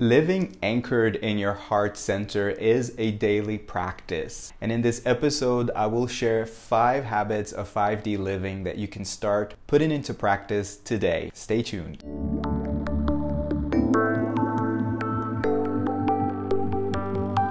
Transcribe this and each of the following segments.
Living anchored in your heart center is a daily practice. And in this episode, I will share five habits of 5D living that you can start putting into practice today. Stay tuned.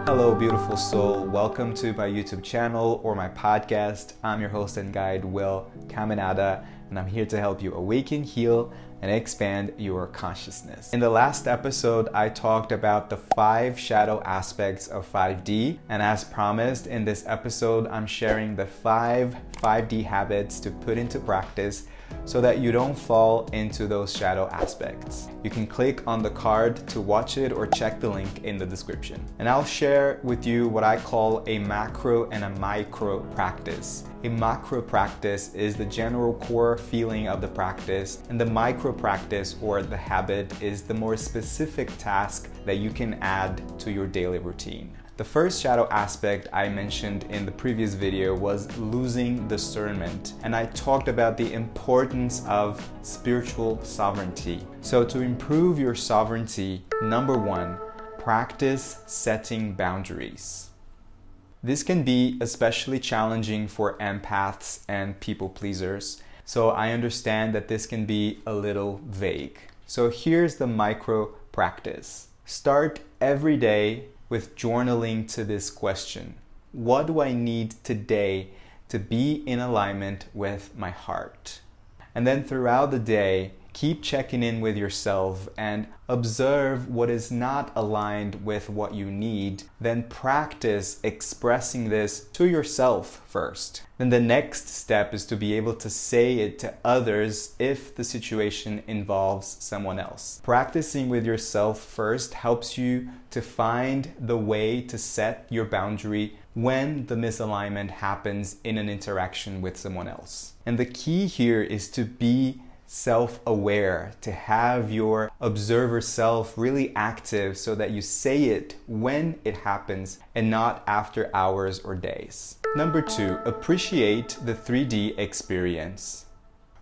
Hello, beautiful soul. Welcome to my YouTube channel or my podcast. I'm your host and guide, Will Caminada, and I'm here to help you awaken, heal, and expand your consciousness. In the last episode, I talked about the five shadow aspects of 5D, and as promised, in this episode, I'm sharing the five 5D habits to put into practice so that you don't fall into those shadow aspects. You can click on the card to watch it or check the link in the description. And I'll share with you what I call a macro and a micro practice. A macro practice is the general core feeling of the practice, and the micro practice or the habit is the more specific task that you can add to your daily routine. The first shadow aspect I mentioned in the previous video was losing discernment, and I talked about the importance of spiritual sovereignty. So, to improve your sovereignty, number one, practice setting boundaries. This can be especially challenging for empaths and people pleasers, so I understand that this can be a little vague. So, here's the micro practice start every day with journaling to this question What do I need today to be in alignment with my heart? And then throughout the day, keep checking in with yourself and observe what is not aligned with what you need. Then practice expressing this to yourself first. Then the next step is to be able to say it to others if the situation involves someone else. Practicing with yourself first helps you to find the way to set your boundary when the misalignment happens in an interaction with someone else. And the key here is to be self aware, to have your observer self really active so that you say it when it happens and not after hours or days. Number two, appreciate the 3D experience.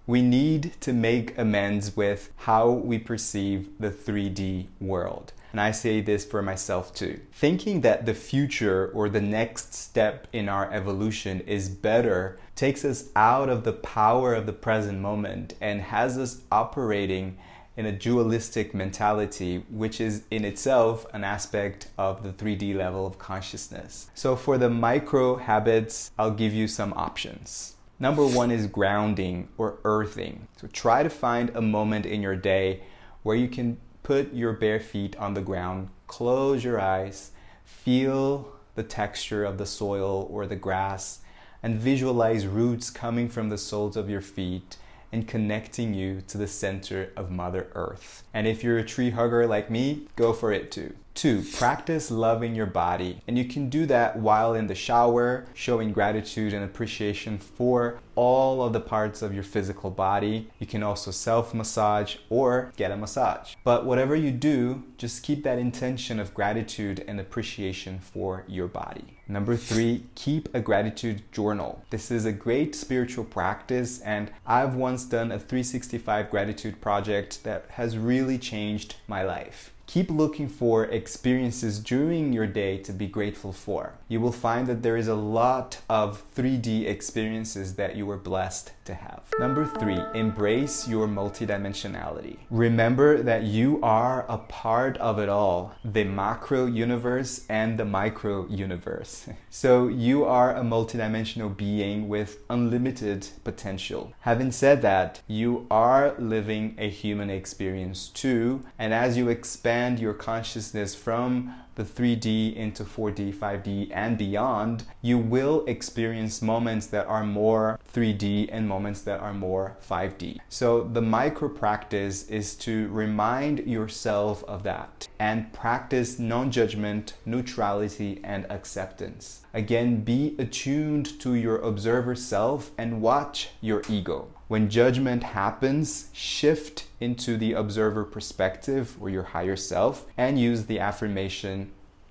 We need to make amends with how we perceive the 3D world. And I say this for myself too. Thinking that the future or the next step in our evolution is better takes us out of the power of the present moment and has us operating in a dualistic mentality, which is in itself an aspect of the 3D level of consciousness. So, for the micro habits, I'll give you some options. Number one is grounding or earthing. So, try to find a moment in your day where you can put your bare feet on the ground, close your eyes, feel the texture of the soil or the grass, and visualize roots coming from the soles of your feet and connecting you to the center of Mother Earth. And if you're a tree hugger like me, go for it too. Two, practice loving your body. And you can do that while in the shower, showing gratitude and appreciation for all of the parts of your physical body. You can also self massage or get a massage. But whatever you do, just keep that intention of gratitude and appreciation for your body. Number three, keep a gratitude journal. This is a great spiritual practice, and I've once done a 365 gratitude project that has really changed my life. Keep looking for experiences during your day to be grateful for. You will find that there is a lot of 3D experiences that you were blessed to have. Number three, embrace your multidimensionality. Remember that you are a part of it all the macro universe and the micro universe. So you are a multidimensional being with unlimited potential. Having said that, you are living a human experience too, and as you expand expand your consciousness from the 3D into 4D, 5D, and beyond, you will experience moments that are more 3D and moments that are more 5D. So, the micro practice is to remind yourself of that and practice non judgment, neutrality, and acceptance. Again, be attuned to your observer self and watch your ego. When judgment happens, shift into the observer perspective or your higher self and use the affirmation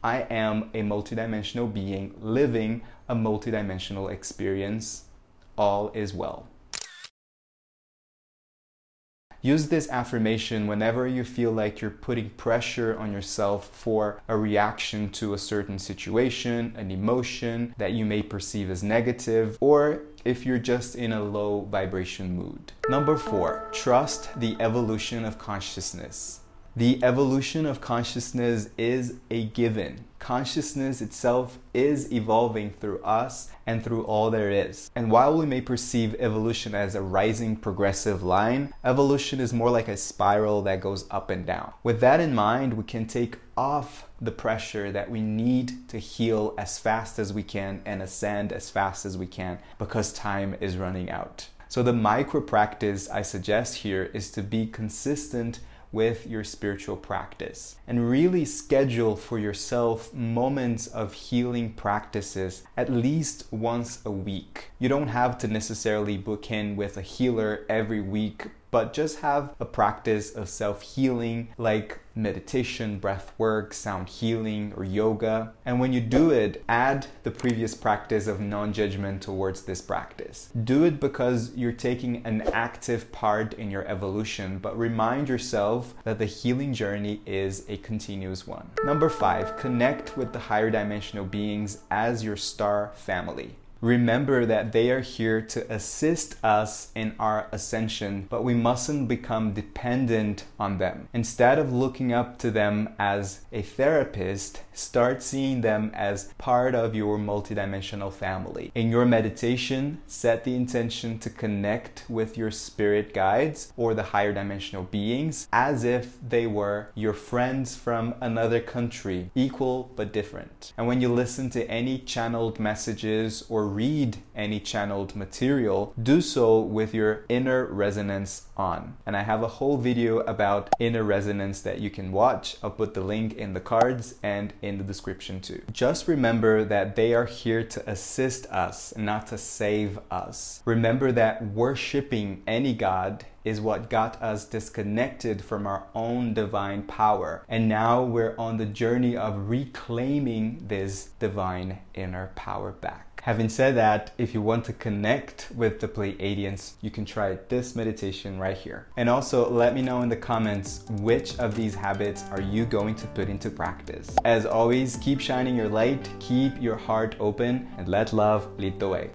I am a multidimensional being living a multidimensional experience. All is well. Use this affirmation whenever you feel like you're putting pressure on yourself for a reaction to a certain situation, an emotion that you may perceive as negative, or if you're just in a low vibration mood. Number four, trust the evolution of consciousness. The evolution of consciousness is a given. Consciousness itself is evolving through us and through all there is. And while we may perceive evolution as a rising progressive line, evolution is more like a spiral that goes up and down. With that in mind, we can take off the pressure that we need to heal as fast as we can and ascend as fast as we can because time is running out. So, the micro practice I suggest here is to be consistent with your spiritual practice and really schedule for yourself moments of healing practices at least once a week. You don't have to necessarily book in with a healer every week but just have a practice of self healing like meditation, breath work, sound healing, or yoga. And when you do it, add the previous practice of non judgment towards this practice. Do it because you're taking an active part in your evolution, but remind yourself that the healing journey is a continuous one. Number five, connect with the higher dimensional beings as your star family. Remember that they are here to assist us in our ascension, but we mustn't become dependent on them. Instead of looking up to them as a therapist, start seeing them as part of your multidimensional family. In your meditation, set the intention to connect with your spirit guides or the higher dimensional beings as if they were your friends from another country, equal but different. And when you listen to any channeled messages or read any channeled material, do so with your inner resonance on. And I have a whole video about inner resonance that you can watch. I'll put the link in the cards and in the description too. Just remember that they are here to assist us, not to save us. Remember that worshiping any God is what got us disconnected from our own divine power. And now we're on the journey of reclaiming this divine inner power back. Having said that, if you want to connect with the Pleiadians, you can try this meditation right here. And also let me know in the comments which of these habits are you going to put into practice. As always, keep shining your light, keep your heart open, and let love lead the way.